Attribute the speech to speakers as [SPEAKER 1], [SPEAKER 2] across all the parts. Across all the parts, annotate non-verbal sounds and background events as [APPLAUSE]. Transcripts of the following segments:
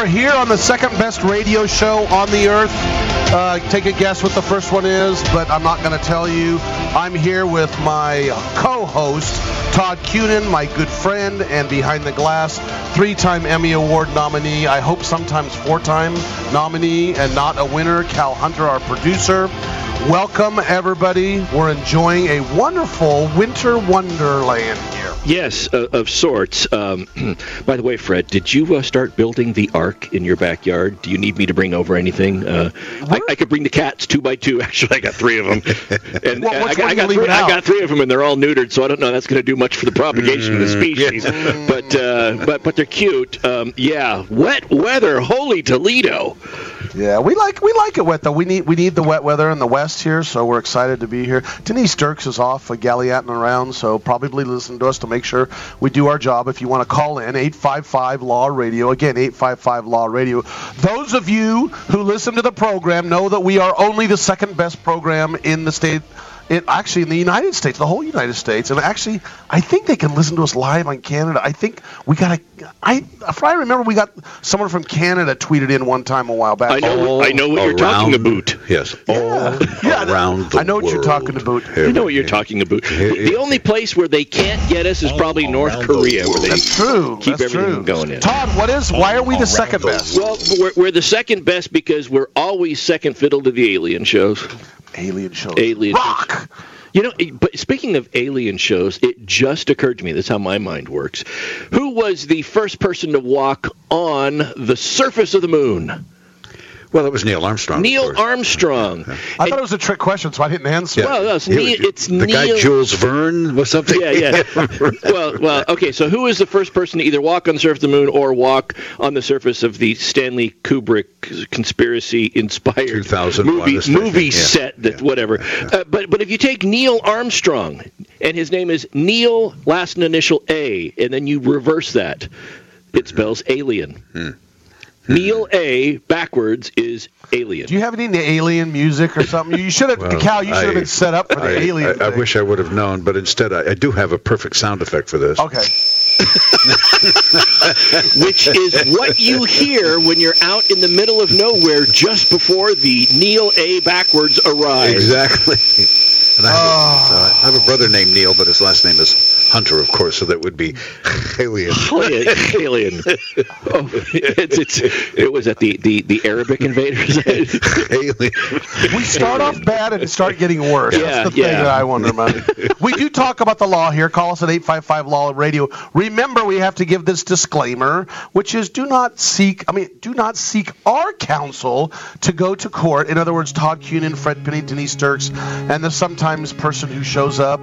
[SPEAKER 1] We're here on the second best radio show on the earth. Uh, take a guess what the first one is, but I'm not going to tell you. I'm here with my co host, Todd Cunin, my good friend, and behind the glass, three time Emmy Award nominee, I hope sometimes four time nominee, and not a winner, Cal Hunter, our producer. Welcome, everybody. We're enjoying a wonderful winter wonderland here.
[SPEAKER 2] Yes, uh, of sorts. Um, [CLEARS THROAT] by the way, Fred, did you uh, start building the ark in your backyard? Do you need me to bring over anything? Uh, I, I, could bring the cats two by two. [LAUGHS] Actually, I got three of them, [LAUGHS] and
[SPEAKER 1] well,
[SPEAKER 2] I, I, got three, I, got three, of them, and they're all neutered. So I don't know that's going to do much for the propagation mm, of the mm, species. Yeah. but uh, but but they're cute. Um, yeah, wet weather. Holy Toledo!
[SPEAKER 1] Yeah, we like we like it wet though. We need we need the wet weather in the west here, so we're excited to be here. Denise Dirks is off uh, around, so probably listen to us to make sure we do our job. If you want to call in, 855 Law Radio again, 855 Law Radio. Those of you who listen to the program know that we are only the second best program in the state it actually in the United States, the whole United States, and actually, I think they can listen to us live on Canada. I think we got a, I, if I remember, we got someone from Canada tweeted in one time a while back.
[SPEAKER 2] I know, all I know what you're talking about.
[SPEAKER 3] Yes,
[SPEAKER 1] yeah, yeah
[SPEAKER 3] around
[SPEAKER 1] I know what
[SPEAKER 3] world.
[SPEAKER 1] you're talking about.
[SPEAKER 2] You know what you're talking about. The only place where they can't get us is probably North Korea, where they
[SPEAKER 1] That's true.
[SPEAKER 2] keep
[SPEAKER 1] That's
[SPEAKER 2] everything
[SPEAKER 1] true.
[SPEAKER 2] going in.
[SPEAKER 1] Todd, what is? Why are we the second best?
[SPEAKER 2] Well, we're, we're the second best because we're always second fiddle to the alien shows.
[SPEAKER 1] Alien shows.
[SPEAKER 2] Alien
[SPEAKER 1] Rock.
[SPEAKER 2] Shows. You know, but speaking of alien shows, it just occurred to me. That's how my mind works. Who was the first person to walk on the surface of the moon?
[SPEAKER 3] Well, it was Neil Armstrong.
[SPEAKER 2] Neil Armstrong.
[SPEAKER 1] I thought it was a trick question, so I didn't answer.
[SPEAKER 2] Yeah. Well, no, it's, Neil, it's
[SPEAKER 3] the
[SPEAKER 2] Neil.
[SPEAKER 3] guy Jules Verne was something.
[SPEAKER 2] Yeah, yeah. [LAUGHS] well, well, okay. So, who is the first person to either walk on the surface of the moon or walk on the surface of the Stanley Kubrick conspiracy-inspired movie movie yeah. set that yeah. whatever? Uh, but but if you take Neil Armstrong and his name is Neil, last initial A, and then you reverse that, it spells alien.
[SPEAKER 3] Hmm.
[SPEAKER 2] Neil A backwards is alien.
[SPEAKER 1] Do you have any alien music or something? You should have, well, Cal. You should have been set up for the
[SPEAKER 3] I,
[SPEAKER 1] alien.
[SPEAKER 3] I, I, wish I would have known, but instead I, I, do have a perfect sound effect for this.
[SPEAKER 1] Okay. [LAUGHS]
[SPEAKER 2] Which is what you hear when you're out in the middle of nowhere just before the Neil A backwards arrives.
[SPEAKER 3] Exactly. And I, have, oh. uh, I have a brother named Neil, but his last name is Hunter, of course, so that would be Alien.
[SPEAKER 2] Alien. [LAUGHS] Oh, oh, it's, it's, it was at the, the, the Arabic invaders. [LAUGHS]
[SPEAKER 3] Alien.
[SPEAKER 1] We start off bad and start getting worse.
[SPEAKER 2] Yeah,
[SPEAKER 1] That's the
[SPEAKER 2] yeah.
[SPEAKER 1] thing that I wonder about. We do talk about the law here. Call us at 855 Law Radio. Remember, we have to give this disclaimer, which is do not seek, I mean, do not seek our counsel to go to court. In other words, Todd Cunin, Fred Penney, Denise Dirks, and the sometimes person who shows up,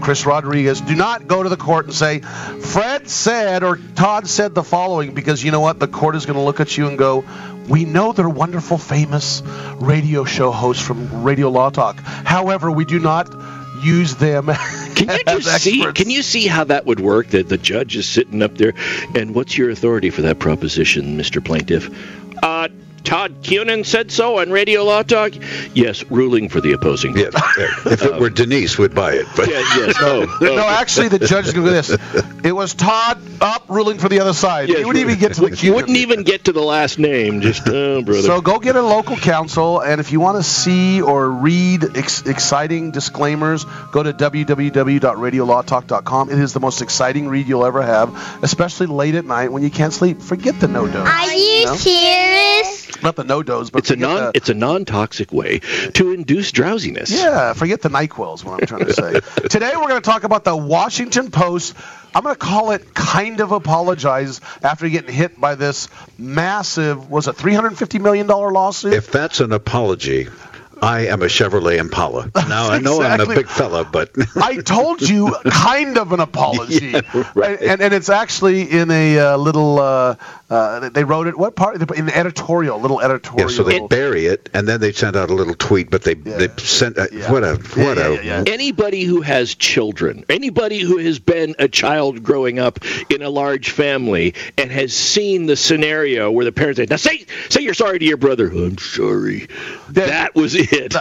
[SPEAKER 1] Chris Rodriguez, do not go to the court and say, Fred said or Todd said the following, because you know what? The court is going to look at you and go, we know they're wonderful, famous radio show hosts from Radio Law Talk. However, we do not use them. [LAUGHS]
[SPEAKER 2] Can you [LAUGHS] just see? Can you see how that would work? That the judge is sitting up there, and what's your authority for that proposition, Mr. Plaintiff? Uh, Todd Cunin said so on Radio Law Talk. Yes, ruling for the opposing.
[SPEAKER 3] Yeah, if it were Denise, would buy it. But
[SPEAKER 2] yeah, yes, [LAUGHS] no,
[SPEAKER 1] no. actually, the judge is going to do this. It was Todd up ruling for the other side.
[SPEAKER 2] Yes,
[SPEAKER 1] you wouldn't even get to the.
[SPEAKER 2] You wouldn't even get to the last name. Just [LAUGHS] oh, brother.
[SPEAKER 1] So go get a local counsel, and if you want to see or read ex- exciting disclaimers, go to www.radiolawtalk.com. It is the most exciting read you'll ever have, especially late at night when you can't sleep. Forget the NoDoz.
[SPEAKER 4] Are you, you know? serious?
[SPEAKER 1] Not the NoDoz, but
[SPEAKER 2] it's a non
[SPEAKER 1] the,
[SPEAKER 2] it's a non toxic way to induce drowsiness.
[SPEAKER 1] Yeah, forget the Nyquil is what I'm trying to say. [LAUGHS] Today we're going to talk about the Washington Post. I'm going to call it kind of apologize after getting hit by this massive was it 350 million dollar lawsuit.
[SPEAKER 3] If that's an apology, I am a Chevrolet Impala. [LAUGHS] Now I know exactly. I'm a big fella, but
[SPEAKER 1] I told you [LAUGHS] kind of an apology, yeah, right. and, and it's actually in a uh, little. Uh, uh, they wrote it. What part? In the editorial, little editorial.
[SPEAKER 3] Yeah, so they bury it, and then they sent out a little tweet. But they yeah. they sent uh, yeah. what a what
[SPEAKER 2] a. Anybody who has children, anybody who has been a child growing up in a large family and has seen the scenario where the parents say, "Now say say you're sorry to your brother." I'm sorry. That, that was it.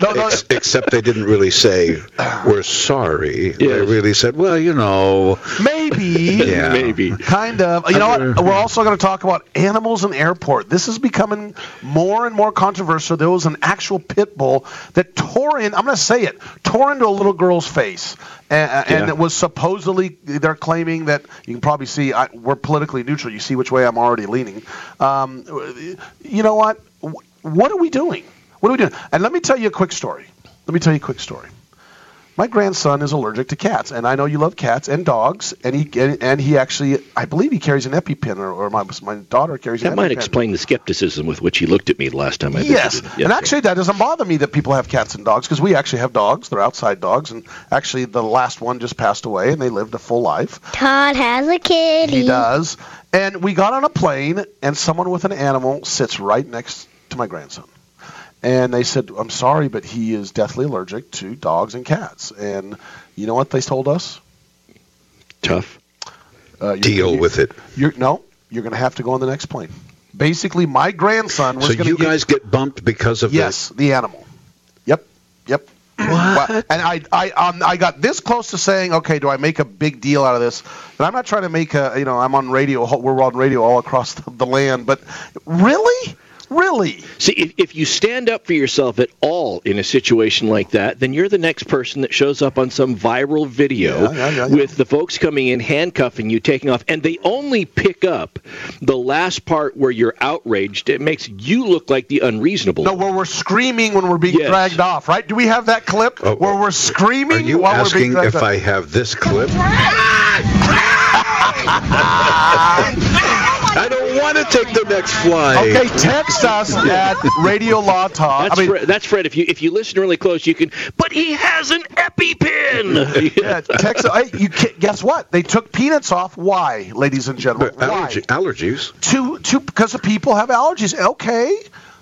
[SPEAKER 3] no, no, Except they didn't really say we're sorry. Yes. They really said, well, you know,
[SPEAKER 1] maybe,
[SPEAKER 2] yeah. maybe,
[SPEAKER 1] kind of. You know what? We're also going to talk about animals in airport. This is becoming more and more controversial. There was an actual pit bull that tore in. I'm going to say it, tore into a little girl's face. And, and it was supposedly they're claiming that you can probably see I, we're politically neutral. You see which way I'm already leaning. Um, you know what? What are we doing? What are we doing? And let me tell you a quick story. Let me tell you a quick story. My grandson is allergic to cats, and I know you love cats and dogs, and he and he actually, I believe he carries an EpiPen, or, or my my daughter carries. An Epiphan.
[SPEAKER 2] That
[SPEAKER 1] an
[SPEAKER 2] might explain the skepticism with which he looked at me the last time I
[SPEAKER 1] yes. visited. Yes, and actually that doesn't bother me that people have cats and dogs because we actually have dogs. They're outside dogs, and actually the last one just passed away, and they lived a full life.
[SPEAKER 4] Todd has a kitty.
[SPEAKER 1] He does, and we got on a plane, and someone with an animal sits right next to my grandson and they said, "I'm sorry, but he is deathly allergic to dogs and cats." And you know what they told us?
[SPEAKER 2] Tough.
[SPEAKER 3] Uh, Deal with it.
[SPEAKER 1] You're no. You're going to have to go on the next plane. Basically, my grandson was
[SPEAKER 3] so
[SPEAKER 1] going
[SPEAKER 3] to. So you guys get bumped because of
[SPEAKER 1] yes, the, the animal. Yep. Yep.
[SPEAKER 2] What?
[SPEAKER 1] And I, I, um, I got this close to saying, okay, do I make a big deal out of this? And I'm not trying to make a, you know, I'm on radio, we're on radio all across the, the land, but really? Really?
[SPEAKER 2] See, if, if you stand up for yourself at all in a situation like that, then you're the next person that shows up on some viral video yeah, yeah, yeah, with the folks coming in handcuffing you, taking off, and they only pick up the last part where you're outraged. It makes you look like the unreasonable.
[SPEAKER 1] No, where we're screaming when we're being yes. dragged off, right? Do we have that clip oh, where oh. we're screaming? Are
[SPEAKER 3] you
[SPEAKER 1] while
[SPEAKER 3] asking
[SPEAKER 1] we're being
[SPEAKER 3] if off? I have this clip? [LAUGHS] [LAUGHS] [LAUGHS] I don't want to take the next flight.
[SPEAKER 1] Okay, text us [LAUGHS] at Radio Law Talk.
[SPEAKER 2] That's, I mean, Fred, that's Fred. If you if you listen really close, you can. But he has an EpiPen. [LAUGHS]
[SPEAKER 1] yeah, text. You guess what? They took peanuts off. Why, ladies and gentlemen?
[SPEAKER 3] Uh, allergy,
[SPEAKER 1] Why?
[SPEAKER 3] Allergies.
[SPEAKER 1] To to because the people have allergies. Okay.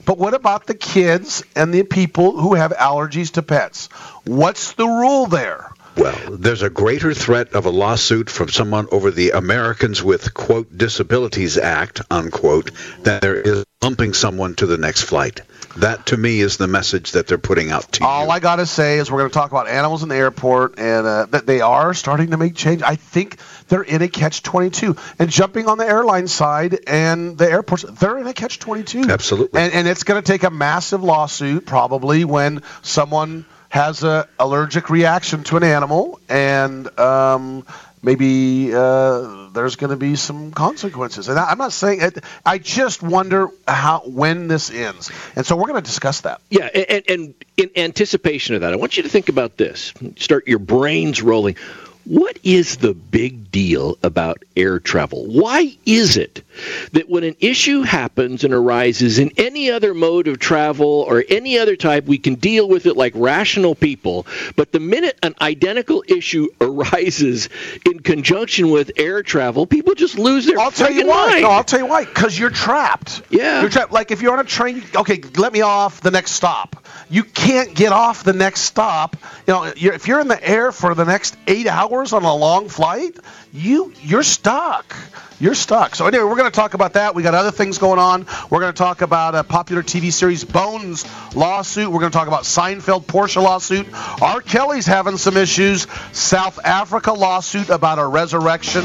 [SPEAKER 1] But what about the kids and the people who have allergies to pets? What's the rule there?
[SPEAKER 3] Well, there's a greater threat of a lawsuit from someone over the Americans with, quote, Disabilities Act, unquote, than there is lumping someone to the next flight. That, to me, is the message that they're putting out to
[SPEAKER 1] All
[SPEAKER 3] you.
[SPEAKER 1] I got to say is we're going to talk about animals in the airport and uh, that they are starting to make change. I think they're in a catch-22. And jumping on the airline side and the airports, they're in a catch-22.
[SPEAKER 3] Absolutely.
[SPEAKER 1] And, and it's going to take a massive lawsuit probably when someone – has an allergic reaction to an animal, and um, maybe uh, there's going to be some consequences. And I, am not saying it, I just wonder how when this ends, and so we're going to discuss that.
[SPEAKER 2] Yeah, and, and in anticipation of that, I want you to think about this. Start your brains rolling. What is the big deal about air travel? Why is it that when an issue happens and arises in any other mode of travel or any other type, we can deal with it like rational people, but the minute an identical issue [LAUGHS] arises in conjunction with air travel, people just lose their
[SPEAKER 1] I'll tell you
[SPEAKER 2] why.
[SPEAKER 1] No, I'll tell you why. Because you're trapped.
[SPEAKER 2] Yeah.
[SPEAKER 1] You're trapped. Like if you're on a train, okay, let me off the next stop. You can't get off the next stop. You know, you're, if you're in the air for the next eight hours on a long flight, you you're stuck. You're stuck. So anyway, we're going to talk about that. We got other things going on. We're going to talk about a popular TV series Bones lawsuit. We're going to talk about Seinfeld Porsche lawsuit. R. Kelly's having some issues. South Africa lawsuit about a resurrection.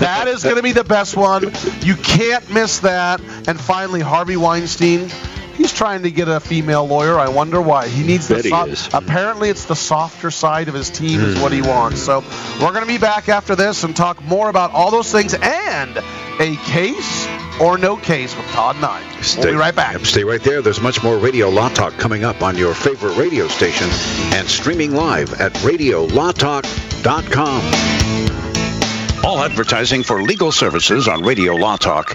[SPEAKER 1] That is going to be the best one. You can't miss that. And finally, Harvey Weinstein He's trying to get a female lawyer. I wonder why. He needs the apparently it's the softer side of his team is what he hmm. wants. So we're going to be back after this and talk more about all those things and a case or no case with Todd I. Stay, we'll be right back.
[SPEAKER 3] Stay right there. There's much more Radio Law Talk coming up on your favorite radio station and streaming live at radiolawtalk.com.
[SPEAKER 5] All advertising for legal services on Radio Law Talk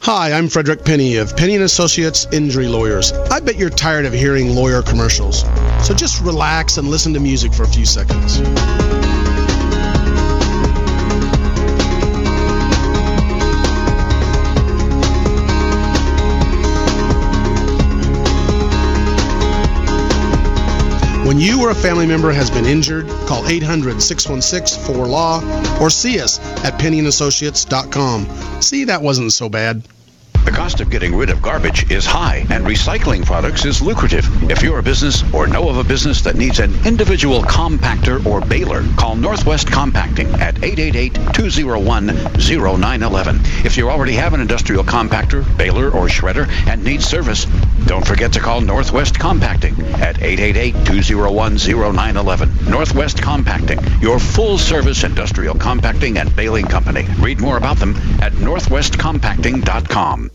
[SPEAKER 6] Hi, I'm Frederick Penney of Penney and Associates Injury Lawyers. I bet you're tired of hearing lawyer commercials. So just relax and listen to music for a few seconds. When you or a family member has been injured, call 800 616 4LAW or see us at penneyandassociates.com. See, that wasn't so bad.
[SPEAKER 5] The cost of getting rid of garbage is high, and recycling products is lucrative. If you're a business or know of a business that needs an individual compactor or baler, call Northwest Compacting at 888-201-0911. If you already have an industrial compactor, baler, or shredder and need service, don't forget to call Northwest Compacting at 888-201-0911. Northwest Compacting, your full-service industrial compacting and baling company. Read more about them at northwestcompacting.com.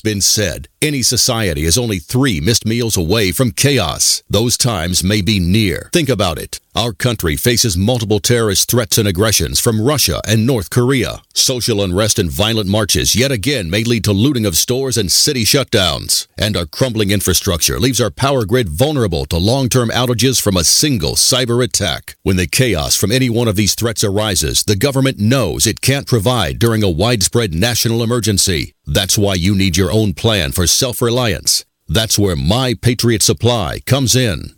[SPEAKER 7] been said, any society is only three missed meals away from chaos. Those times may be near. Think about it. Our country faces multiple terrorist threats and aggressions from Russia and North Korea. Social unrest and violent marches yet again may lead to looting of stores and city shutdowns. And our crumbling infrastructure leaves our power grid vulnerable to long-term outages from a single cyber attack. When the chaos from any one of these threats arises, the government knows it can't provide during a widespread national emergency. That's why you need your own plan for self-reliance. That's where My Patriot Supply comes in.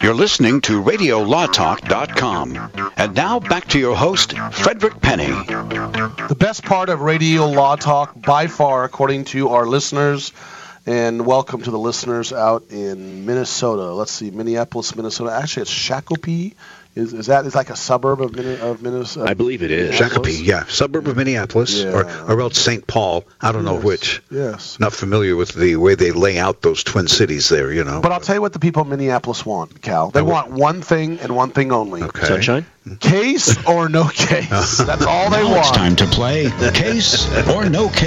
[SPEAKER 5] You're listening to RadioLawTalk.com. And now back to your host, Frederick Penney.
[SPEAKER 1] The best part of Radio Law Talk by far, according to our listeners, and welcome to the listeners out in Minnesota. Let's see, Minneapolis, Minnesota. Actually, it's Shakopee Is, is that is like a suburb of, of Minnesota?
[SPEAKER 2] Uh, I believe it is.
[SPEAKER 3] Shakopee, yeah, suburb of Minneapolis,
[SPEAKER 1] Yeah.
[SPEAKER 3] or, or else St. Paul. I don't know which.
[SPEAKER 1] Yes.
[SPEAKER 3] Not familiar with the way they lay out those twin cities there, you know.
[SPEAKER 1] But I'll tell you what the people of Minneapolis want, Cal. They want one thing and one thing only.
[SPEAKER 3] Okay.
[SPEAKER 2] Sunshine?
[SPEAKER 1] Case or no case. [LAUGHS] That's all they
[SPEAKER 5] Now
[SPEAKER 1] want.
[SPEAKER 5] it's time to play Case or No Case.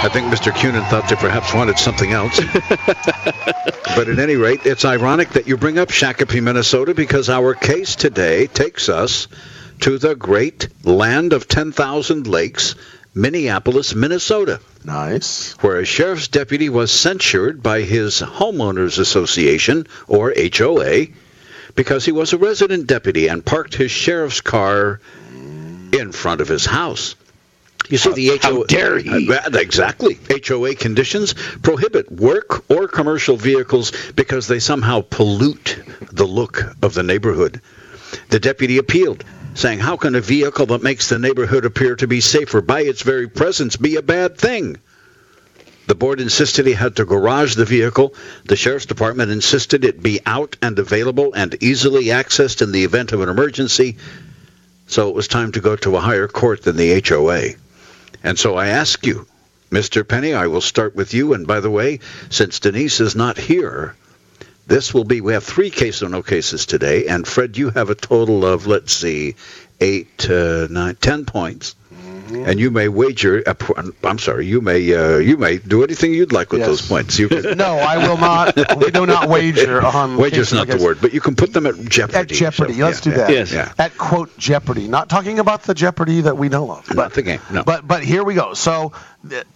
[SPEAKER 3] I think Mr. Cunin thought they perhaps wanted something else. [LAUGHS] but at any rate, it's ironic that you bring up Shakopee, Minnesota, because our case today takes us to the great land of 10,000 lakes, Minneapolis, Minnesota,
[SPEAKER 1] Nice.
[SPEAKER 3] where a sheriff's deputy was censured by his homeowners association, or HOA, because he was a resident deputy and parked his sheriff's car in front of his house. You see, the
[SPEAKER 2] how dare he.
[SPEAKER 3] Uh, exactly. HOA conditions prohibit work or commercial vehicles because they somehow pollute the look of the neighborhood. The deputy appealed, saying, "How can a vehicle that makes the neighborhood appear to be safer by its very presence be a bad thing?" The board insisted he had to garage the vehicle. The sheriff's department insisted it be out and available and easily accessed in the event of an emergency. So it was time to go to a higher court than the HOA. And so I ask you, Mr. Penney, I will start with you. And by the way, since Denise is not here, this will be, we have three case or no cases today. And Fred, you have a total of, let's see, eight, uh, nine, ten points. And you may wager. a p- I'm sorry. You may. Uh, you may do anything you'd like with
[SPEAKER 1] Yes.
[SPEAKER 3] those points. You can, [LAUGHS]
[SPEAKER 1] No, I will not. We do not wager [LAUGHS] on. Wager is
[SPEAKER 3] not the word, but you can put them at jeopardy.
[SPEAKER 1] At Jeopardy.
[SPEAKER 3] So,
[SPEAKER 1] Let's
[SPEAKER 3] yeah,
[SPEAKER 1] do that.
[SPEAKER 2] Yes.
[SPEAKER 3] Yeah.
[SPEAKER 1] At quote Jeopardy. Not talking about the Jeopardy that we know of.
[SPEAKER 3] Not the game. No.
[SPEAKER 1] But but here we go. So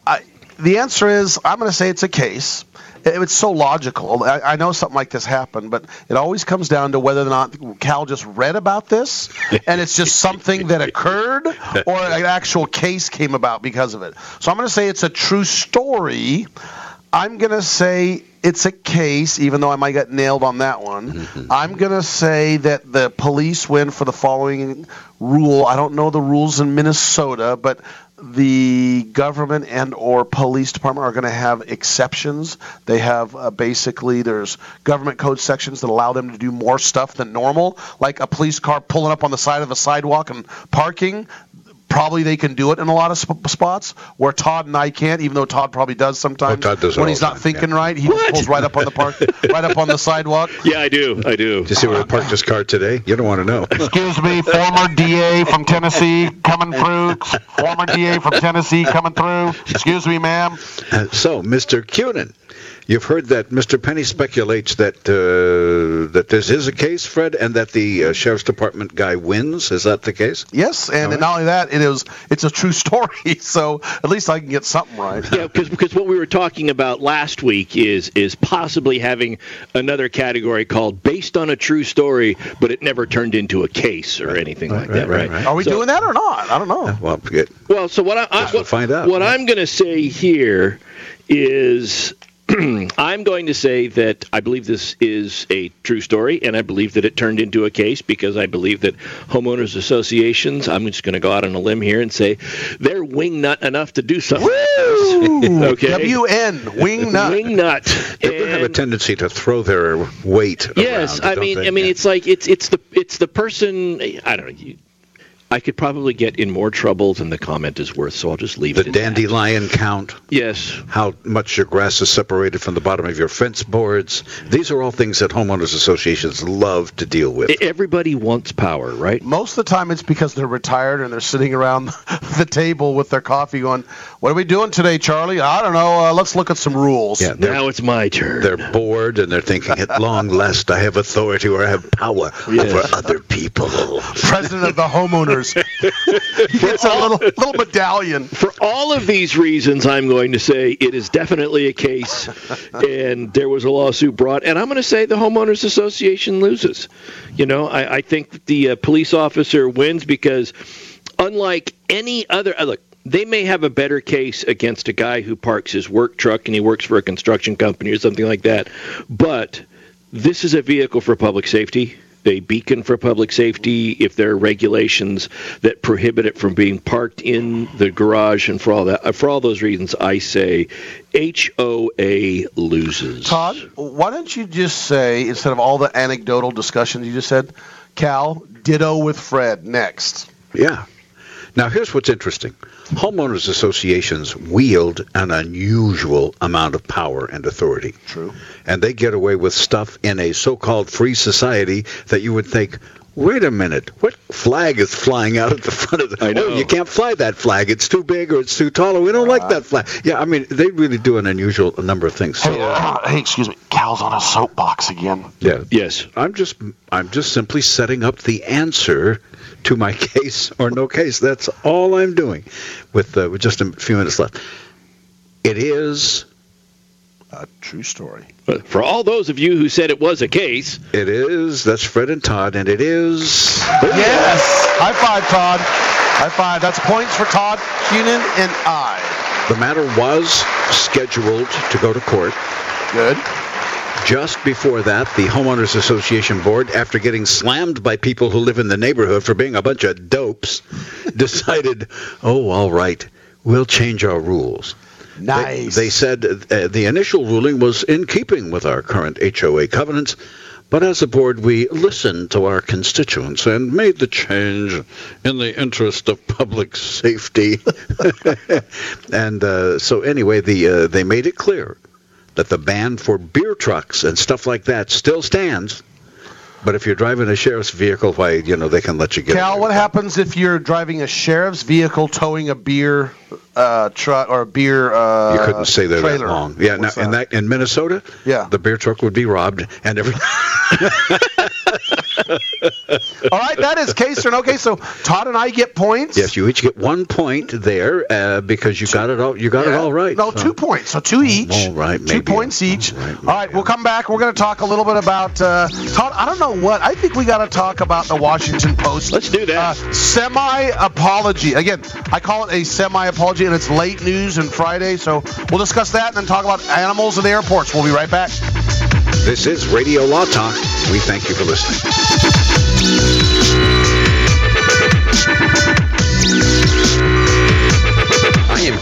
[SPEAKER 1] I, the answer is I'm going to say it's a case. It's so logical. I, I know something like this happened, but it always comes down to whether or not Cal just read about this, and it's just something that occurred, or an actual case came about because of it. So I'm going to say it's a true story. I'm going to say it's a case, even though I might get nailed on that one. Mm-hmm. I'm going to say that the police win for the following rule. I don't know the rules in Minnesota, but the government and or police department are going to have exceptions. They have uh, basically there's government code sections that allow them to do more stuff than normal, like a police car pulling up on the side of a sidewalk and parking probably they can do it in a lot of sp- spots where Todd and I can't, even though Todd probably does sometimes.
[SPEAKER 3] Oh, does
[SPEAKER 1] when he's not
[SPEAKER 3] time,
[SPEAKER 1] thinking
[SPEAKER 3] yeah.
[SPEAKER 1] right, he just pulls right up on the park, [LAUGHS] right up on the sidewalk.
[SPEAKER 2] Yeah, I do. I do.
[SPEAKER 3] Did you see where he parked his car today? You don't want to know.
[SPEAKER 1] Excuse me, former DA from Tennessee coming through. Former DA from Tennessee coming through. Excuse me, ma'am.
[SPEAKER 3] Uh, so, Mr. Cunin, you've heard that Mr. Penney speculates that uh, that this is a case, Fred, and that the uh, sheriff's department guy wins. Is that the case?
[SPEAKER 1] Yes, and, not only that, it is it's a true [LAUGHS] story. So at least I can get something right.
[SPEAKER 2] Yeah, because because what we were talking about last week is is possibly having another category called based on a true story, but it never turned into a case or anything like that, right?
[SPEAKER 1] Are we
[SPEAKER 2] So-
[SPEAKER 1] doing that or not? I don't know.
[SPEAKER 3] Well, forget.
[SPEAKER 2] Well, so what I, I
[SPEAKER 3] Guess we'll
[SPEAKER 2] what,
[SPEAKER 3] find out.
[SPEAKER 2] what I'm going to say here is [CLEARS THROAT] I'm going to say that I believe this is a true story, and I believe that it turned into a case because I believe that homeowners associations. I'm just going to go out on a limb here and say they're wing nut enough to do something. Woo! [LAUGHS] okay.
[SPEAKER 1] WN wing nut.
[SPEAKER 2] Wing nut.
[SPEAKER 3] They do have a tendency to throw their weight.
[SPEAKER 2] Yes,
[SPEAKER 3] around,
[SPEAKER 2] I mean. I mean,
[SPEAKER 3] Yeah.
[SPEAKER 2] it's like it's it's the it's the person. I don't know. You, I could probably get in more trouble than the comment is worth, so I'll just leave
[SPEAKER 3] the
[SPEAKER 2] it. in that.
[SPEAKER 3] dandelion count.
[SPEAKER 2] Yes.
[SPEAKER 3] How much your grass is separated from the bottom of your fence boards. These are all things that homeowners associations love to deal with.
[SPEAKER 2] Everybody wants power, right?
[SPEAKER 1] Most of the time, it's because they're retired and they're sitting around [LAUGHS] the table with their coffee, going, "What are we doing today, Charlie? I don't know. Uh, let's look at some rules."
[SPEAKER 3] Yeah,
[SPEAKER 2] Now it's my turn.
[SPEAKER 3] they're bored and they're thinking, at [LAUGHS] long last, I have authority or I have power
[SPEAKER 2] Yes.
[SPEAKER 3] over other people.
[SPEAKER 1] President of the homeowners. He [LAUGHS] gets a little little medallion.
[SPEAKER 2] For all of these reasons, I'm going to say it is definitely a case, [LAUGHS] and there was a lawsuit brought, and I'm going to say the homeowners association loses. You know, I, I think the uh, police officer wins because, unlike any other, uh, look, they may have a better case against a guy who parks his work truck and he works for a construction company or something like that, but this is a vehicle for public safety. A beacon for public safety, if there are regulations that prohibit it from being parked in the garage, and for all that, uh, for all those reasons, I say HOA loses.
[SPEAKER 1] Todd, why don't you just say instead of all the anecdotal discussions you just said, Cal, ditto with Fred next.
[SPEAKER 3] Yeah. Now here's what's interesting. Homeowners associations wield an unusual amount of power and authority.
[SPEAKER 1] True.
[SPEAKER 3] And they get away with stuff in a so-called free society that you would think, wait a minute, what flag is flying out at the [LAUGHS] front of the?
[SPEAKER 2] I know.
[SPEAKER 3] Oh, you can't fly that flag. It's too big or it's too tall. Or we don't like that flag. Yeah, I mean, they really do an unusual number of things. So,
[SPEAKER 1] Hey, uh, hey, excuse me. Cal's on a soapbox again.
[SPEAKER 3] yeah.
[SPEAKER 2] Yes.
[SPEAKER 3] I'm just I'm just simply setting up the answer to my [LAUGHS] case or no case. That's all I'm doing. With, uh, with just a few minutes left, it is
[SPEAKER 1] A true story.
[SPEAKER 2] But for all those of you who said it was a case,
[SPEAKER 3] it is that's Fred and Todd, and it is
[SPEAKER 1] Yes. High five, Todd. High five. That's points for Todd, Cunin, and I.
[SPEAKER 3] the matter was scheduled to go to court.
[SPEAKER 1] Good.
[SPEAKER 3] Just before that, the Homeowners Association board, after getting slammed by people who live in the neighborhood for being a bunch of dopes, [LAUGHS] decided, oh, all right, we'll change our rules. They-
[SPEAKER 1] Nice.
[SPEAKER 3] They, said uh, the initial ruling was in keeping with our current HOA covenants, but as a board, we listened to our constituents and made the change in the interest of public safety. [LAUGHS] and uh, so, anyway, the uh, they made it clear that the ban for beer trucks and stuff like that still stands. But if you're driving a sheriff's vehicle, why, you know, they can let you get
[SPEAKER 1] Cal, what happens if you're driving a sheriff's vehicle towing a beer uh, truck or a beer uh,
[SPEAKER 3] You couldn't stay there
[SPEAKER 1] trailer?
[SPEAKER 3] that long. Yeah, now,
[SPEAKER 1] What's
[SPEAKER 3] in that in Minnesota,
[SPEAKER 1] Yeah.
[SPEAKER 3] the beer truck would be robbed and everything. [LAUGHS] [LAUGHS]
[SPEAKER 1] All right, that is case or no case. So Todd and I get points.
[SPEAKER 3] yes, you each get one point there uh, because you got it all. You got it all right.
[SPEAKER 1] No,
[SPEAKER 3] So-
[SPEAKER 1] two points. So two each.
[SPEAKER 3] all right,
[SPEAKER 1] Two
[SPEAKER 3] maybe.
[SPEAKER 1] points each.
[SPEAKER 3] All right,
[SPEAKER 1] All right, we'll come back. We're going to talk a little bit about uh, Todd. I don't know what. I think we got to talk about the Washington Post.
[SPEAKER 2] Let's do that.
[SPEAKER 1] Uh, semi apology. Again, I call it a semi apology, and it's late news and Friday. So we'll discuss that and then talk about animals in the airports. We'll be right back.
[SPEAKER 3] This is Radio Law Talk. We thank you for listening.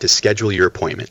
[SPEAKER 8] to schedule your appointment.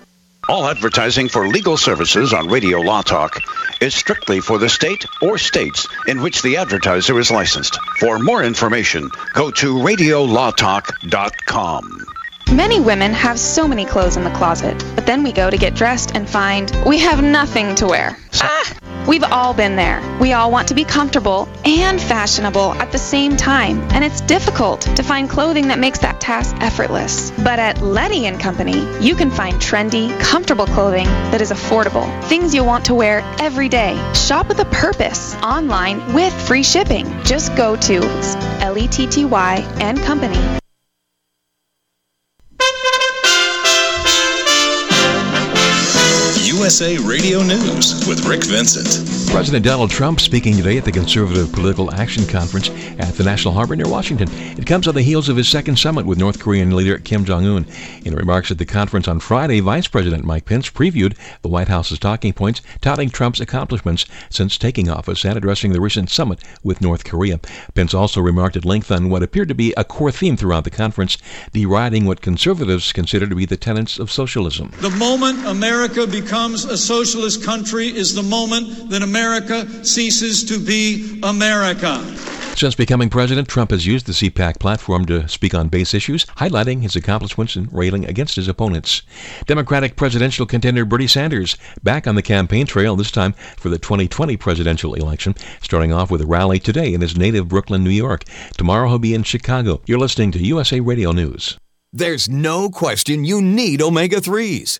[SPEAKER 5] All advertising for legal services on Radio Law Talk is strictly for the state or states in which the advertiser is licensed. For more information, go to radiolawtalk.com.
[SPEAKER 9] Many women have so many clothes in the closet, but then we go to get dressed and find we have nothing to wear. Ah! We've all been there. We all want to be comfortable and fashionable at the same time, and it's difficult to find clothing that makes that task effortless. But at Letty and Company, you can find trendy, comfortable clothing that is affordable. Things you'll want to wear every day. Shop with a purpose online with free shipping. Just go to L-E-T-T-Y and Company
[SPEAKER 10] USA Radio News with Rick Vincent.
[SPEAKER 11] President Donald Trump speaking today at the Conservative Political Action Conference at the National Harbor near Washington. It comes on the heels of his second summit with North Korean leader Kim Jong un. In remarks at the conference on Friday, Vice President Mike Pence previewed the White House's talking points, touting Trump's accomplishments since taking office and addressing the recent summit with North Korea. Pence also remarked at length on what appeared to be a core theme throughout the conference, deriding what conservatives consider to be the tenets of socialism.
[SPEAKER 12] The moment America becomes a socialist country is the moment that America ceases to be America.
[SPEAKER 11] Since becoming president, Trump has used the CPAC platform to speak on base issues, highlighting his accomplishments and railing against his opponents. Democratic presidential contender Bernie Sanders back on the campaign trail, this time for the 2020 presidential election, starting off with a rally today in his native Brooklyn, New York. Tomorrow he'll be in Chicago. You're listening to USA Radio News.
[SPEAKER 13] There's no question you need omega 3s.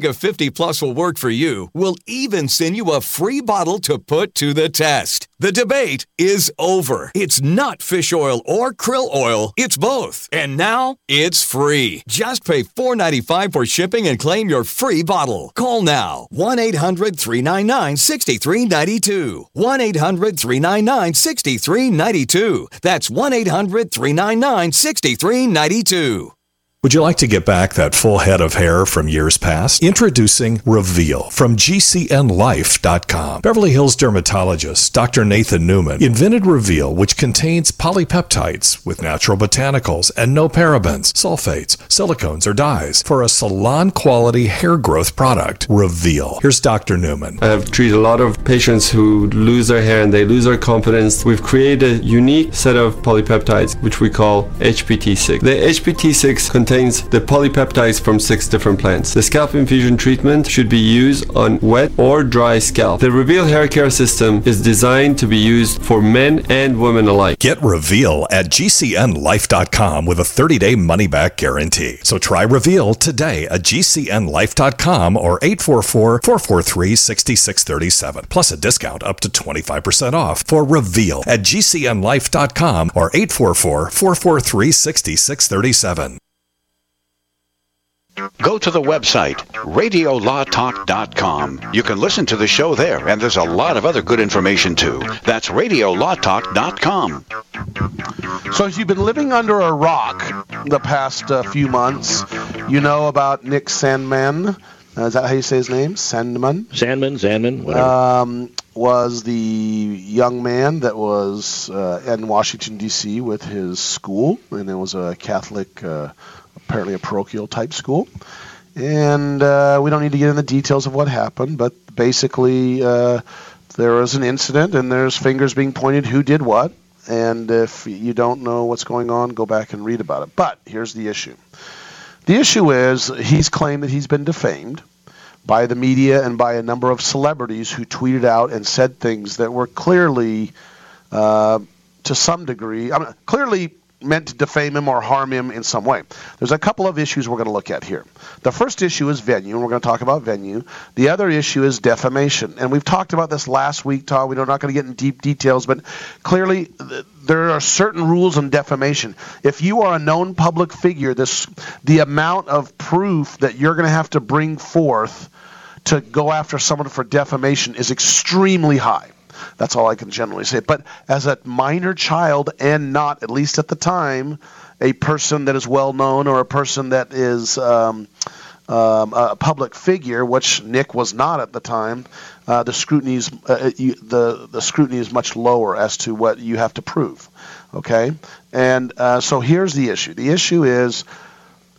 [SPEAKER 13] Omega 50 Plus will work for you. We'll even send you a free bottle to put to the test. The debate is over. It's not fish oil or krill oil, it's both. And now it's free. Just pay $4.95 for shipping and claim your free bottle. Call now 1 800 399 6392. 1 800 399 6392. That's 1 800 399 6392.
[SPEAKER 14] Would you like to get back that full head of hair from years past? Introducing Reveal from GCNLife.com. Beverly Hills dermatologist Dr. Nathan Newman invented Reveal, which contains polypeptides with natural botanicals and no parabens, sulfates, silicones, or dyes for a salon quality hair growth product. Reveal. Here's Dr. Newman.
[SPEAKER 15] I've treated a lot of patients who lose their hair and they lose their confidence. We've created a unique set of polypeptides, which we call HPT6. The HPT6 contains contains the polypeptides from six different plants. The scalp infusion treatment should be used on wet or dry scalp. The Reveal hair care system is designed to be used for men and women alike.
[SPEAKER 14] Get Reveal at GCNLife.com with a 30 day money back guarantee. So try Reveal today at GCNLife.com or 844 443 6637. Plus a discount up to 25% off for Reveal at GCNLife.com or 844 443 6637.
[SPEAKER 5] Go to the website, radiolawtalk.com. You can listen to the show there, and there's a lot of other good information too. That's radiolawtalk.com.
[SPEAKER 1] So, if you've been living under a rock the past uh, few months, you know about Nick Sandmann. Uh, is that how you say his name? Sandmann?
[SPEAKER 2] Sandmann, Sandmann, whatever.
[SPEAKER 1] Um, was the young man that was uh, in Washington, D.C. with his school, and it was a Catholic uh, apparently a parochial type school. And uh, we don't need to get into the details of what happened, but basically uh, there was an incident and there's fingers being pointed who did what. And if you don't know what's going on, go back and read about it. But here's the issue the issue is he's claimed that he's been defamed by the media and by a number of celebrities who tweeted out and said things that were clearly, uh, to some degree, I mean, clearly meant to defame him or harm him in some way. There's a couple of issues we're going to look at here. The first issue is venue, and we're going to talk about venue. The other issue is defamation. And we've talked about this last week, Todd. We're not going to get in deep details, but clearly there are certain rules on defamation. If you are a known public figure, this the amount of proof that you're going to have to bring forth to go after someone for defamation is extremely high. That's all I can generally say. But as a minor child and not, at least at the time, a person that is well known or a person that is um, um, a public figure, which Nick was not at the time, uh, the scrutiny is uh, you, the the scrutiny is much lower as to what you have to prove. Okay, and uh, so here's the issue. The issue is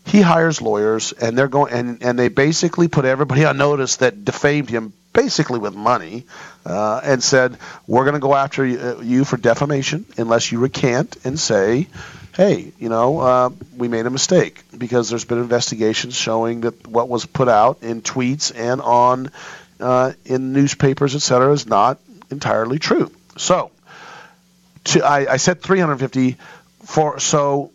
[SPEAKER 1] he hires lawyers and they're going and, and they basically put everybody on notice that defamed him basically with money uh, and said, We're going to go after you for defamation unless you recant and say, Hey, you know, uh, we made a mistake because there's been investigations showing that what was put out in tweets and on uh, in newspapers, etc., is not entirely true. So, to, I, I said 350 for so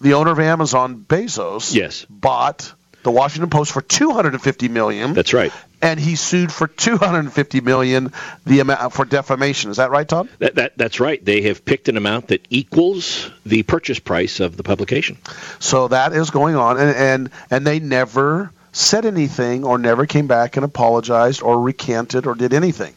[SPEAKER 1] the owner of Amazon, Bezos,
[SPEAKER 2] yes,
[SPEAKER 1] bought the Washington Post for 250 million.
[SPEAKER 2] That's right.
[SPEAKER 1] And he sued for 250 million the amount for defamation. Is that right, Tom?
[SPEAKER 2] That, that that's right. They have picked an amount that equals the purchase price of the publication.
[SPEAKER 1] So that is going on, and and, and they never said anything or never came back and apologized or recanted or did anything.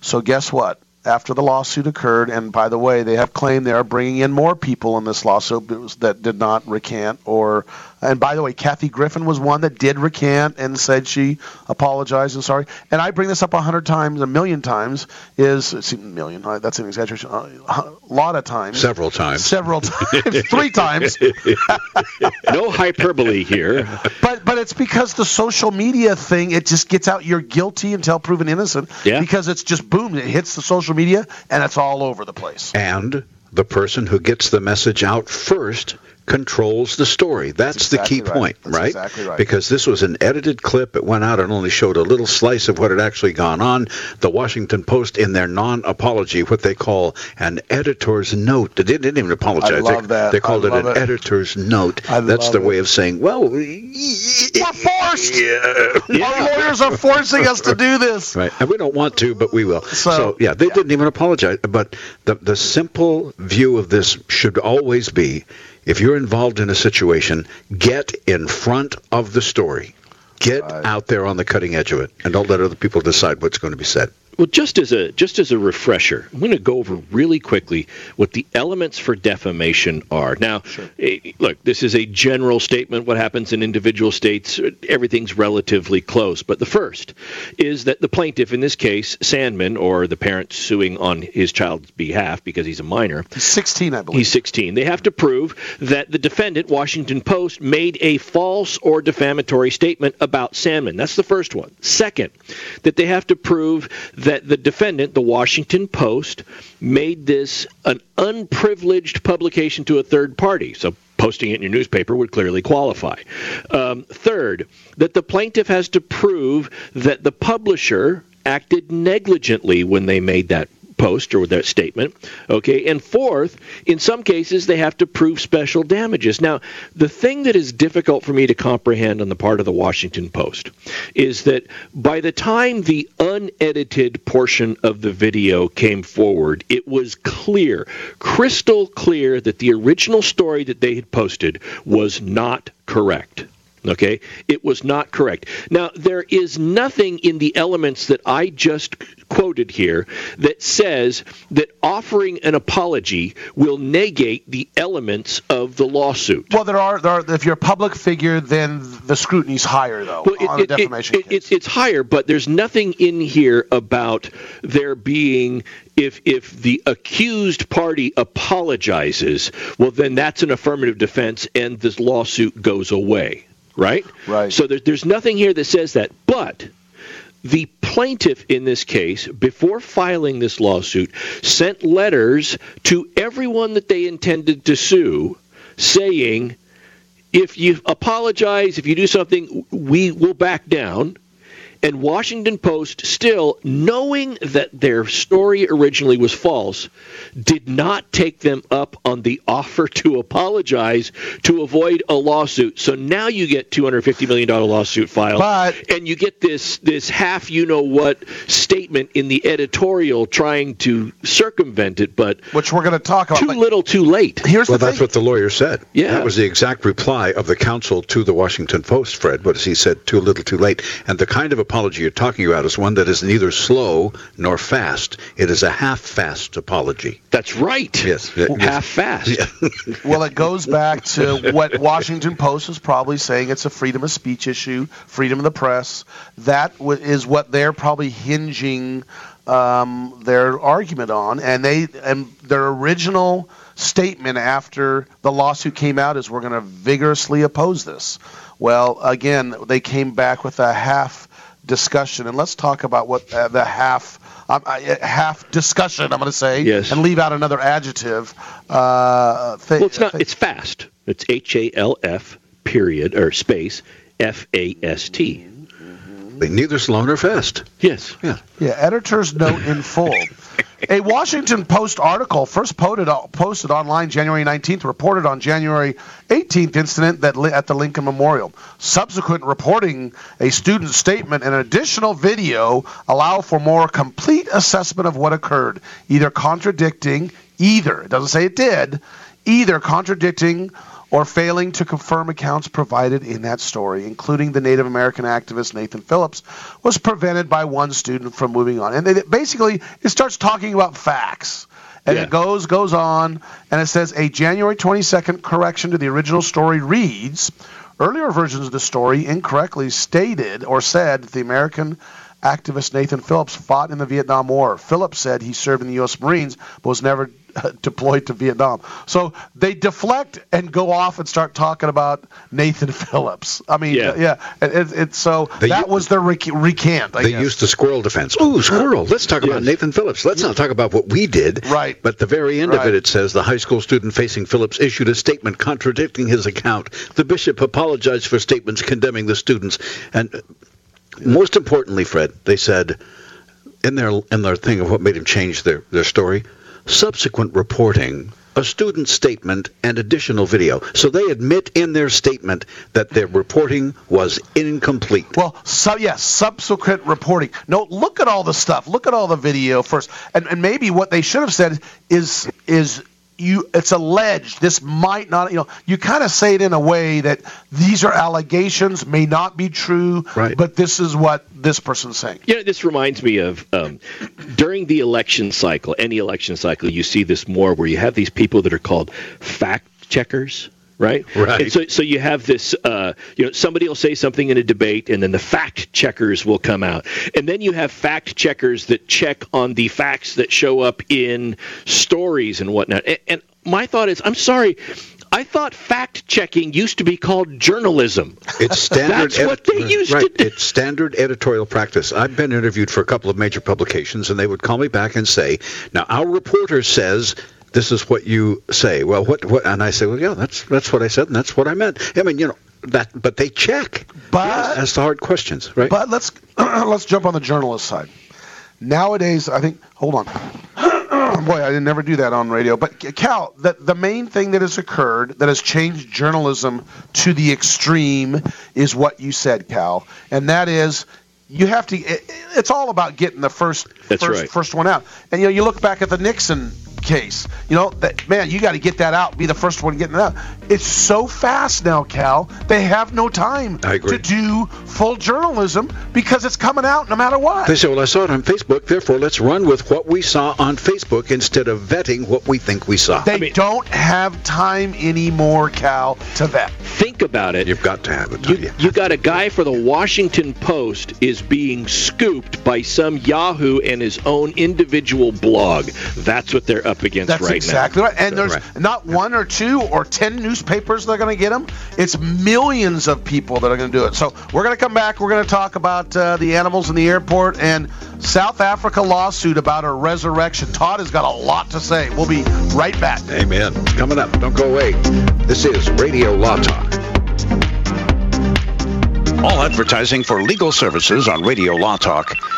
[SPEAKER 1] So guess what? After the lawsuit occurred, and by the way, they have claimed they are bringing in more people in this lawsuit that did not recant or and by the way, Kathy Griffin was one that did recant and said she apologized and sorry. And I bring this up a hundred times, a million times. Is a million? That's an exaggeration. A lot of times.
[SPEAKER 3] Several times.
[SPEAKER 1] Several times. [LAUGHS] Three times. [LAUGHS]
[SPEAKER 2] no hyperbole here.
[SPEAKER 1] But but it's because the social media thing. It just gets out. You're guilty until proven innocent.
[SPEAKER 2] Yeah.
[SPEAKER 1] Because it's just boom. It hits the social media and it's all over the place.
[SPEAKER 3] And the person who gets the message out first controls the story. That's, That's exactly the key
[SPEAKER 1] right.
[SPEAKER 3] point,
[SPEAKER 1] That's
[SPEAKER 3] right?
[SPEAKER 1] Exactly right?
[SPEAKER 3] Because this was an edited clip. It went out and only showed a little slice of what had actually gone on. The Washington Post, in their non-apology, what they call an editor's note, they didn't, even apologize.
[SPEAKER 1] I love
[SPEAKER 3] they,
[SPEAKER 1] that.
[SPEAKER 3] they called
[SPEAKER 1] I
[SPEAKER 3] it an
[SPEAKER 1] it.
[SPEAKER 3] editor's note.
[SPEAKER 1] I
[SPEAKER 3] That's their
[SPEAKER 1] it.
[SPEAKER 3] way of saying, well,
[SPEAKER 1] we're forced.
[SPEAKER 3] Yeah.
[SPEAKER 1] Our lawyers are forcing us to do this. [LAUGHS]
[SPEAKER 3] Right, and we don't want to, but we will.
[SPEAKER 1] So,
[SPEAKER 3] yeah, they didn't even apologize. But the the simple view of this should always be: if you're involved in a situation, get in front of the story, get out there on the cutting edge of it, and don't let other people decide what's going to be said.
[SPEAKER 2] Well, just as a just as a refresher, I'm going to go over really quickly what the elements for defamation are. Now, eh, look, this is a general statement. What happens in individual states, everything's relatively close. But the first is that the plaintiff, in this case, Sandmann, or the parent suing on his child's behalf because he's a minor,
[SPEAKER 1] He's 16, I believe.
[SPEAKER 2] He's 16. They have to prove that the defendant, Washington Post, made a false or defamatory statement about Sandmann. That's the first one. Second, that they have to prove that the defendant, the Washington Post, made this an unprivileged publication to a third party. So posting it in your newspaper would clearly qualify. Um, third, that the plaintiff has to prove that the publisher acted negligently when they made that post or that statement. Okay, and fourth, in some cases they have to prove special damages. Now, the thing that is difficult for me to comprehend on the part of the Washington Post is that by the time the unedited portion of the video came forward, it was clear, crystal clear, that the original story that they had posted was not correct. Okay, it was not correct. Now, there is nothing in the elements that I just quoted here that says that offering an apology will negate the elements of the lawsuit.
[SPEAKER 1] Well, there are, there are. If you're a public figure, then the scrutiny's higher, though,
[SPEAKER 2] Well,
[SPEAKER 1] on a defamation
[SPEAKER 2] it- it's, it's higher, but there's nothing in here about there being if if the accused party apologizes, well then that's an affirmative defense and this lawsuit goes away, right?
[SPEAKER 1] Right.
[SPEAKER 2] So there, there's nothing here that says that, but the plaintiff in this case, before filing this lawsuit, sent letters to everyone that they intended to sue saying, if you apologize, if you do something, we will back down. And Washington Post, still knowing that their story originally was false, did not take them up on the offer [LAUGHS] to apologize to avoid a lawsuit. So now you get $250 million lawsuit filed,
[SPEAKER 1] But-
[SPEAKER 2] and you get this this half you know what statement in the editorial trying to circumvent it, but
[SPEAKER 1] which we're going to talk about.
[SPEAKER 2] Too little, too late.
[SPEAKER 1] Here's
[SPEAKER 3] well,
[SPEAKER 1] the
[SPEAKER 3] that's
[SPEAKER 1] thing.
[SPEAKER 3] what the lawyer said.
[SPEAKER 2] Yeah.
[SPEAKER 3] That was the exact reply of the counsel to the Washington Post, Fred. What he said, too little, too late. And the kind of apology you're talking about is one that is neither slow nor fast. It is a half-fast apology.
[SPEAKER 2] That's right.
[SPEAKER 3] Yes.
[SPEAKER 2] half fast. [LAUGHS]
[SPEAKER 1] well, it goes back to what Washington Post is probably saying. It's a freedom of speech issue, freedom of the press. That w- is what they're probably hinging um, their argument on, and they and their original statement after the lawsuit came out is we're going to vigorously oppose this. Well, again, they came back with a half discussion, and let's talk about what uh, the half. Um, uh, half discussion, I'm going to say,
[SPEAKER 2] Yes.
[SPEAKER 1] and leave out another adjective. Uh, thi-
[SPEAKER 2] Well, it's not. It's fast. It's H A L F period or space F A S T.
[SPEAKER 3] Neither's Loner fast.
[SPEAKER 2] Yes.
[SPEAKER 3] Yeah.
[SPEAKER 1] Yeah, editor's note in full. [LAUGHS] A Washington Post article first posted, posted online January 19th reported on January 18th incident that at the Lincoln Memorial. Subsequent reporting, a student statement, and an additional video allow for more complete assessment of what occurred, either contradicting, either, it doesn't say it did, either contradicting or failing to confirm accounts provided in that story, including the Native American activist Nathan Phillips, was prevented by one student from moving on. And it, basically, it starts talking about facts. And yeah. it goes, goes on, and it says a January 22nd correction to the original story reads earlier versions of the story incorrectly stated or said that the American activist Nathan Phillips fought in the Vietnam War. Phillips said he served in the U.S. Marines but was never uh, [LAUGHS] deployed to Vietnam. So they deflect and go off and start talking about Nathan [LAUGHS] Phillips. I mean, yeah, yeah it, it, so they that was their rec- recant. I
[SPEAKER 3] they
[SPEAKER 1] guess.
[SPEAKER 3] used the squirrel defense. Ooh, squirrel. Let's talk yes. about Nathan Phillips. Let's not talk about what we did.
[SPEAKER 1] Right.
[SPEAKER 3] But the very end right. of it, it says the high school student facing Phillips issued a statement contradicting his account. The bishop apologized for statements condemning the students, and most importantly, Fred, they said in their in their thing of what made him change their, their story subsequent reporting, a student statement, and additional video. So they admit in their statement that their reporting was incomplete.
[SPEAKER 1] Well, so yes, subsequent reporting. No, look at all the stuff. Look at all the video first, and, and maybe what they should have said is is you it's alleged this might not you know you kind of say it in a way that these are allegations may not be true
[SPEAKER 3] right.
[SPEAKER 1] but this is what this person's saying
[SPEAKER 2] yeah this reminds me of um, during the election cycle any election cycle you see this more where you have these people that are called fact checkers right? [LAUGHS]
[SPEAKER 3] Right.
[SPEAKER 2] And so, so you have this, uh, you know, somebody will say something in a debate, and then the fact checkers will come out, and then you have fact checkers that check on the facts that show up in stories and whatnot. And, and my thought is, I'm sorry. I thought fact checking used to be called journalism.
[SPEAKER 3] It's [LAUGHS] standard.
[SPEAKER 2] That's what they used
[SPEAKER 3] right.
[SPEAKER 2] to do.
[SPEAKER 3] It's standard editorial practice. I've been interviewed for a couple of major publications, and they would call me back and say, "Now our reporter says this is what you say. Well, what, what? And I say, well, yeah, that's that's what I said, and that's what I meant. I mean, you know, that, but they check.
[SPEAKER 1] But
[SPEAKER 3] as the hard questions, right?
[SPEAKER 1] But let's [CLEARS THROAT] let's jump on the journalist side. Nowadays, I think. Hold on. [CLEARS THROAT] Boy, I didn't never do that on radio. But Cal, the, the main thing that has occurred that has changed journalism to the extreme is what you said, Cal, and that is you have to. It, it's all about getting the first
[SPEAKER 2] That's
[SPEAKER 1] first,
[SPEAKER 2] right.
[SPEAKER 1] first one out. And you know, you look back at the Nixon case. You know, that man, you got to get that out. Be the first one getting it out. It's so fast now, Cal. They have no time to do full journalism because it's coming out no matter what.
[SPEAKER 3] They say, "Well, I saw it on Facebook, therefore let's run with what we saw on Facebook instead of vetting what we think we saw."
[SPEAKER 1] They I mean, don't have time anymore, Cal, to vet.
[SPEAKER 2] Think about it.
[SPEAKER 3] You've got to have it.
[SPEAKER 2] You, you got a guy for the Washington Post is being scooped by some Yahoo and his own individual blog. That's what they're up against
[SPEAKER 1] That's
[SPEAKER 2] right
[SPEAKER 1] exactly
[SPEAKER 2] now.
[SPEAKER 1] right. And there's
[SPEAKER 3] right.
[SPEAKER 1] not one or two or ten newspapers that are going to get them. It's millions of people that are going to do it. So we're going to come back. We're going to talk about uh, the animals in the airport and South Africa lawsuit about a resurrection. Todd has got a lot to say. We'll be right back.
[SPEAKER 3] Amen. Coming up. Don't go away. This is Radio Law Talk.
[SPEAKER 5] All advertising for legal services on Radio Law Talk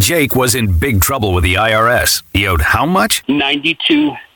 [SPEAKER 16] Jake was in big trouble with the IRS. He owed how much?
[SPEAKER 17] Ninety-two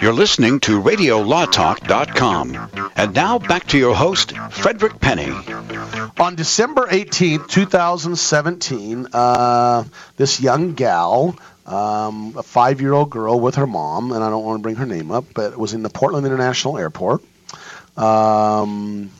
[SPEAKER 5] You're listening to RadioLawTalk.com. And now back to your host, Frederick Penney.
[SPEAKER 1] On December 18th, 2017, uh, this young gal, um, a five year old girl with her mom, and I don't want to bring her name up, but was in the Portland International Airport. Um,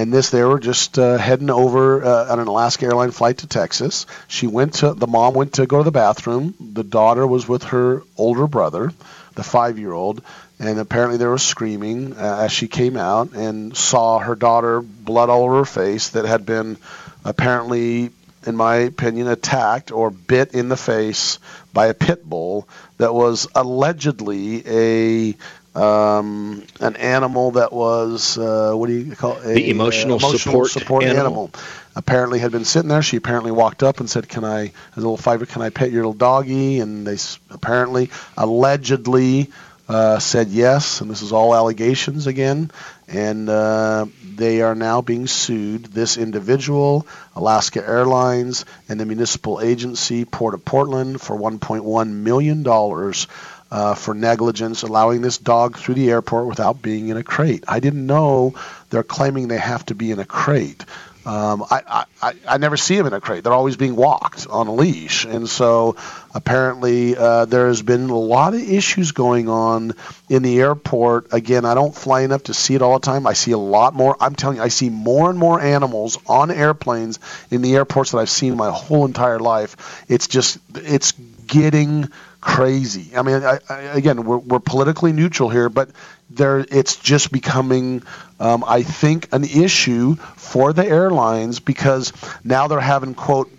[SPEAKER 1] and this, they were just uh, heading over uh, on an Alaska airline flight to Texas. She went to the mom went to go to the bathroom. The daughter was with her older brother, the five-year-old, and apparently they were screaming uh, as she came out and saw her daughter blood all over her face that had been apparently, in my opinion, attacked or bit in the face by a pit bull that was allegedly a um, an animal that was uh, what do you call it? A,
[SPEAKER 2] The emotional
[SPEAKER 1] emotional
[SPEAKER 2] support animal.
[SPEAKER 1] animal. Apparently had been sitting there. She apparently walked up and said, "Can I, as a little fiver, can I pet your little doggy?" And they apparently, allegedly, uh, said yes. And this is all allegations again. And uh, they are now being sued. This individual, Alaska Airlines, and the municipal agency, Port of Portland, for 1.1 million dollars uh, for negligence, allowing this dog through the airport without being in a crate. I didn't know they're claiming they have to be in a crate. Um, I, I, I, never see them in a crate. They're always being walked on a leash. And so apparently uh, there has been a lot of issues going on in the airport. Again, I don't fly enough to see it all the time. I see a lot more. I'm telling you, I see more and more animals on airplanes in the airports that I've seen my whole entire life. It's just, it's getting crazy. I mean, I, I, again, we're, we're politically neutral here, but there it's just becoming um, I think an issue for the airlines because now they're having quote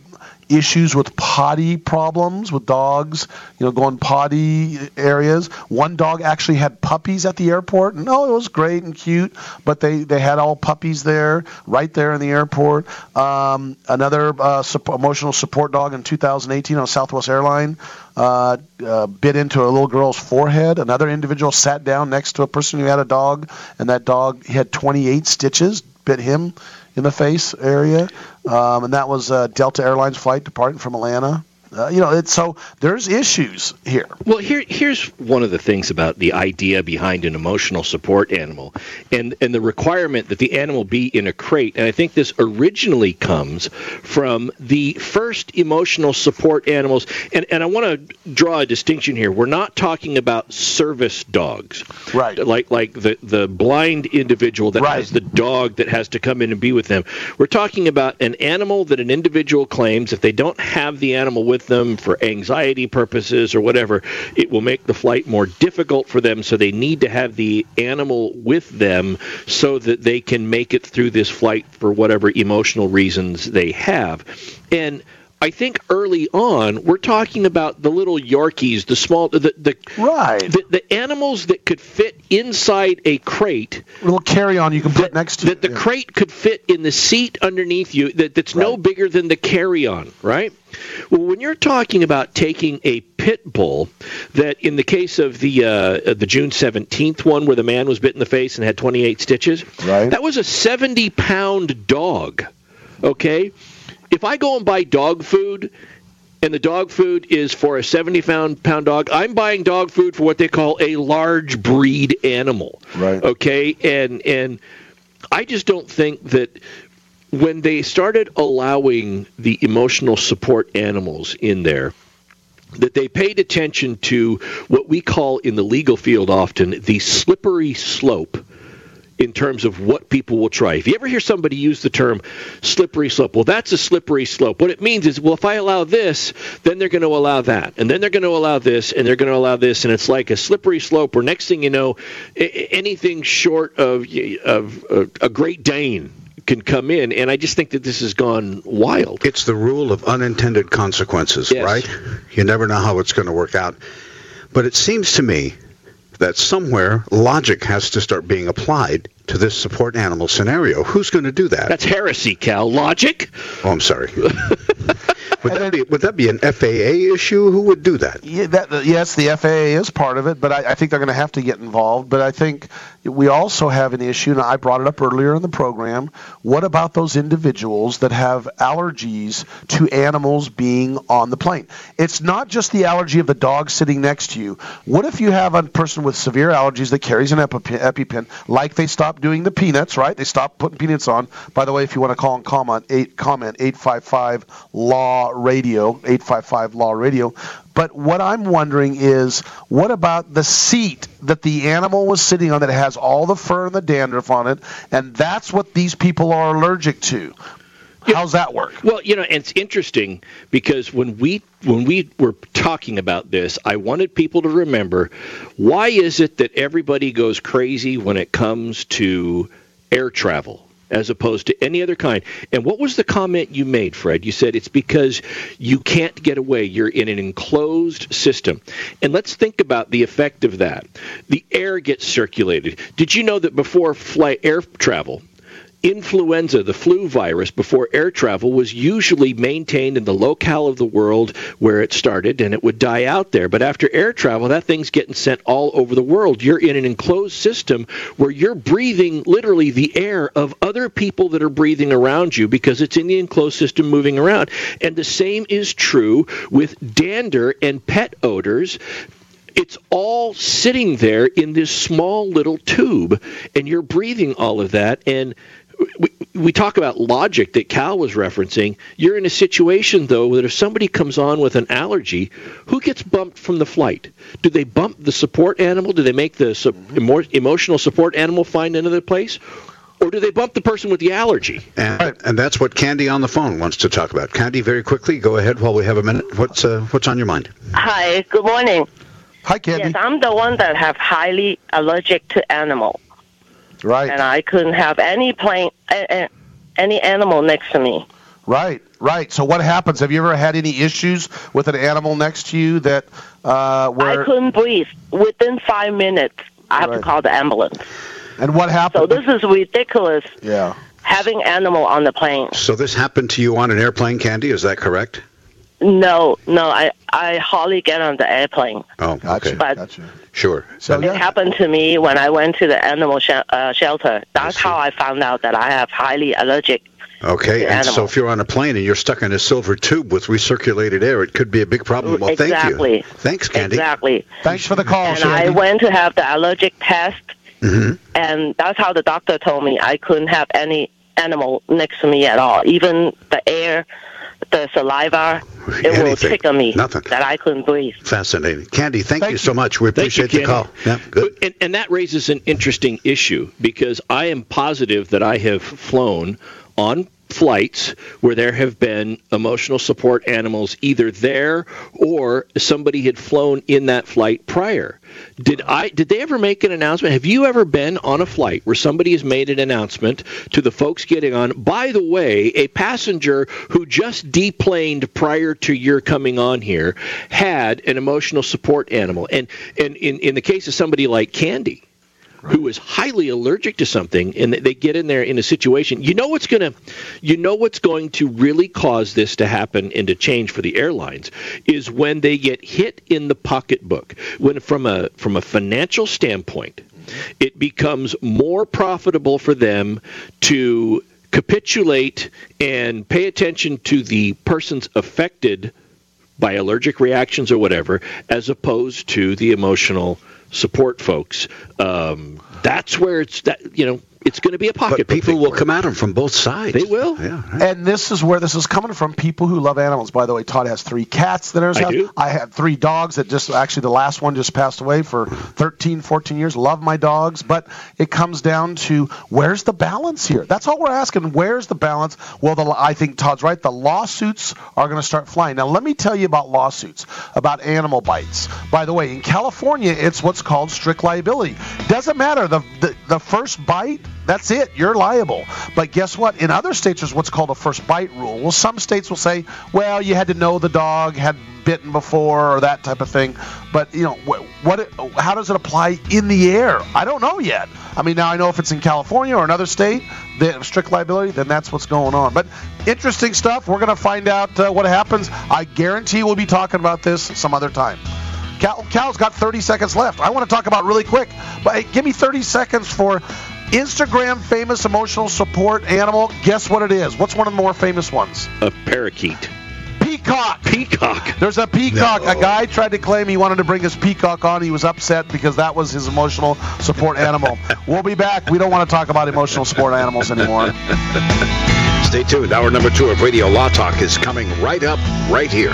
[SPEAKER 1] issues with potty problems with dogs, you know, going potty areas. One dog actually had puppies at the airport. No, it was great and cute, but they, they had all puppies there, right there in the airport. Um, another uh, emotional support dog in 2018 on Southwest Airline uh, uh, bit into a little girl's forehead. Another individual sat down next to a person who had a dog, and that dog had 28 stitches, bit him in the face area, um, and that was a Delta Airlines flight departing from Atlanta. Uh, you know, it's so there's issues here.
[SPEAKER 2] Well, here here's one of the things about the idea behind an emotional support animal, and and the requirement that the animal be in a crate. And I think this originally comes from the first emotional support animals. And and I want to draw a distinction here. We're not talking about service dogs,
[SPEAKER 1] right?
[SPEAKER 2] Like like the the blind individual that right. has the dog that has to come in and be with them. We're talking about an animal that an individual claims if they don't have the animal with with them for anxiety purposes or whatever, it will make the flight more difficult for them. So they need to have the animal with them so that they can make it through this flight for whatever emotional reasons they have. And I think early on we're talking about the little Yorkies, the small, the the
[SPEAKER 1] right,
[SPEAKER 2] the, the animals that could fit inside a crate,
[SPEAKER 1] a little carry-on you can put next to
[SPEAKER 2] that the yeah. crate could fit in the seat underneath you. That that's right. no bigger than the carry-on, right? Well, when you're talking about taking a pit bull, that in the case of the uh, the June 17th one, where the man was bit in the face and had 28 stitches,
[SPEAKER 1] right?
[SPEAKER 2] That was a 70 pound dog. Okay if I go and buy dog food and the dog food is for a 70 pound, pound dog, I'm buying dog food for what they call a large breed animal.
[SPEAKER 1] Right.
[SPEAKER 2] Okay. And, and I just don't think that when they started allowing the emotional support animals in there, that they paid attention to what we call in the legal field often the slippery slope in terms of what people will try. If you ever hear somebody use the term slippery slope, well, that's a slippery slope. What it means is, well, if I allow this, then they're going to allow that, and then they're going to allow this, and they're going to allow this, and it's like a slippery slope where next thing you know, anything short of, of uh, a Great Dane can come in, and I just think that this has gone wild.
[SPEAKER 3] It's the rule of unintended consequences,
[SPEAKER 2] yes.
[SPEAKER 3] right? You never know how it's going to work out. But it seems to me that somewhere logic has to start being applied to this support animal scenario. Who's going to do that?
[SPEAKER 2] That's heresy, Cal. Logic?
[SPEAKER 3] Oh, I'm sorry. [LAUGHS] would, that be, would that be an FAA issue? Who would do that?
[SPEAKER 1] Yeah, that yes, the FAA is part of it, but I, I think they're going to have to get involved. But I think we also have an issue, and I brought it up earlier in the program. What about those individuals that have allergies to animals being on the plane? It's not just the allergy of the dog sitting next to you. What if you have a person with severe allergies that carries an EpiPen, like they stopped doing the peanuts, right? They stopped putting peanuts on. By the way, if you want to call and comment, eight, comment 855 Law Radio, 855 Law Radio. But what I'm wondering is, what about the seat that the animal was sitting on that has all the fur and the dandruff on it, and that's what these people are allergic to? How's that work?
[SPEAKER 2] Well, you know, it's interesting because when we when we were talking about this, I wanted people to remember why is it that everybody goes crazy when it comes to air travel? as opposed to any other kind. And what was the comment you made, Fred? You said it's because you can't get away. You're in an enclosed system. And let's think about the effect of that. The air gets circulated. Did you know that before flight air travel, influenza, the flu virus, before air travel was usually maintained in the locale of the world where it started and it would die out there. But after air travel, that thing's getting sent all over the world. You're in an enclosed system where you're breathing literally the air of other people that are breathing around you because it's in the enclosed system moving around. And the same is true with dander and pet odors it's all sitting there in this small little tube and you're breathing all of that and we, we talk about logic that Cal was referencing. You're in a situation, though, that if somebody comes on with an allergy, who gets bumped from the flight? Do they bump the support animal? Do they make the su- emotional support animal find another place? or do they bump the person with the allergy?
[SPEAKER 3] And, right. and that's what Candy on the phone wants to talk about. Candy, very quickly, go ahead while we have a minute. What's uh, what's on your mind?
[SPEAKER 18] Hi, good morning.
[SPEAKER 1] Hi, Candy.
[SPEAKER 18] Yes, I'm the one that have highly allergic to animal.
[SPEAKER 1] Right.
[SPEAKER 18] And I couldn't have any plane, any animal next to me.
[SPEAKER 1] Right, right. So what happens? Have you ever had any issues with an animal next to you that uh, where
[SPEAKER 18] I couldn't breathe within five minutes? I have right. to call the ambulance.
[SPEAKER 1] And what happened?
[SPEAKER 18] So this is ridiculous.
[SPEAKER 1] Yeah.
[SPEAKER 18] Having animal on the plane.
[SPEAKER 3] So this happened to you on an airplane, Candy? Is that correct?
[SPEAKER 18] No, no. I I hardly get on the airplane.
[SPEAKER 3] Oh,
[SPEAKER 1] gotcha.
[SPEAKER 3] okay.
[SPEAKER 18] But
[SPEAKER 1] gotcha.
[SPEAKER 3] Sure.
[SPEAKER 18] So it happened to me when I went to the animal sh- uh, shelter. That's how I found out that I have highly allergic.
[SPEAKER 3] Okay, and
[SPEAKER 18] animals.
[SPEAKER 3] so if you're on a plane and you're stuck in a silver tube with recirculated air, it could be a big problem. Well,
[SPEAKER 18] exactly.
[SPEAKER 3] thank you. Thanks, Candy.
[SPEAKER 18] Exactly.
[SPEAKER 1] Thanks for the call.
[SPEAKER 18] And
[SPEAKER 1] Sandy.
[SPEAKER 18] I went to have the allergic test,
[SPEAKER 3] mm-hmm.
[SPEAKER 18] and that's how the doctor told me I couldn't have any animal next to me at all, even the air the saliva, it
[SPEAKER 3] Anything.
[SPEAKER 18] will trigger me
[SPEAKER 3] Nothing.
[SPEAKER 18] that I couldn't breathe.
[SPEAKER 3] Fascinating. Candy, thank,
[SPEAKER 2] Thank
[SPEAKER 3] you
[SPEAKER 2] you.
[SPEAKER 3] so much. We
[SPEAKER 2] Thank you,
[SPEAKER 3] appreciate the call. Yeah, good.
[SPEAKER 2] And, and that raises an interesting issue because I am positive that I have flown on flights where there have been emotional support animals either there or somebody had flown in that flight prior. Did I did they ever make an announcement? Have you ever been on a flight where somebody has made an announcement to the folks getting on, by the way, a passenger who just deplaned prior to your coming on here had an emotional support animal. And and in, in the case of somebody like Candy, who is highly allergic to something and they get in there in a situation you know what's going to you know what's going to really cause this to happen and to change for the airlines is when they get hit in the pocketbook. When from a from a financial standpoint it becomes more profitable for them to capitulate and pay attention to the persons affected by allergic reactions or whatever, as opposed to the emotional support folks. Um, that's where it's that you know it's going to be a pocket.
[SPEAKER 3] But people will come at them from both sides.
[SPEAKER 2] They will.
[SPEAKER 3] Yeah.
[SPEAKER 1] And this is where this is coming from. People who love animals. By the way, Todd has three cats that are his
[SPEAKER 2] I
[SPEAKER 1] house.
[SPEAKER 2] do.
[SPEAKER 1] I have three dogs that just actually the last one just passed away for 13, 14 years. Love my dogs, but it comes down to where's the balance here? That's all we're asking. Where's the balance? Well, the, I think Todd's right. The lawsuits are going to start flying. Now, let me tell you about lawsuits about animal bites. By the way, in California, it's what's called strict liability. Doesn't matter the the, the first bite. That's it. You're liable. But guess what? In other states, there's what's called a first bite rule. Well, some states will say, well, you had to know the dog had bitten before or that type of thing. But you know, what, what how does it apply in the air? I don't know yet. I mean, now I know if it's in California or another state, the strict liability, then that's what's going on. But interesting stuff. We're going to find out uh, what happens. I guarantee we'll be talking about this some other time. Cal, Cal's got 30 seconds left. I want to talk about really quick, but hey, give me 30 seconds for Instagram famous emotional support animal. Guess what it is? What's one of the more famous ones?
[SPEAKER 2] A parakeet.
[SPEAKER 1] Peacock.
[SPEAKER 2] Peacock.
[SPEAKER 1] There's a peacock. A guy tried to claim he wanted to bring his peacock on. He was upset because that was his emotional support animal. [LAUGHS] we'll be back. We don't want to talk about emotional support animals anymore.
[SPEAKER 3] Stay tuned. Hour number two of Radio Law Talk is coming right up, right here.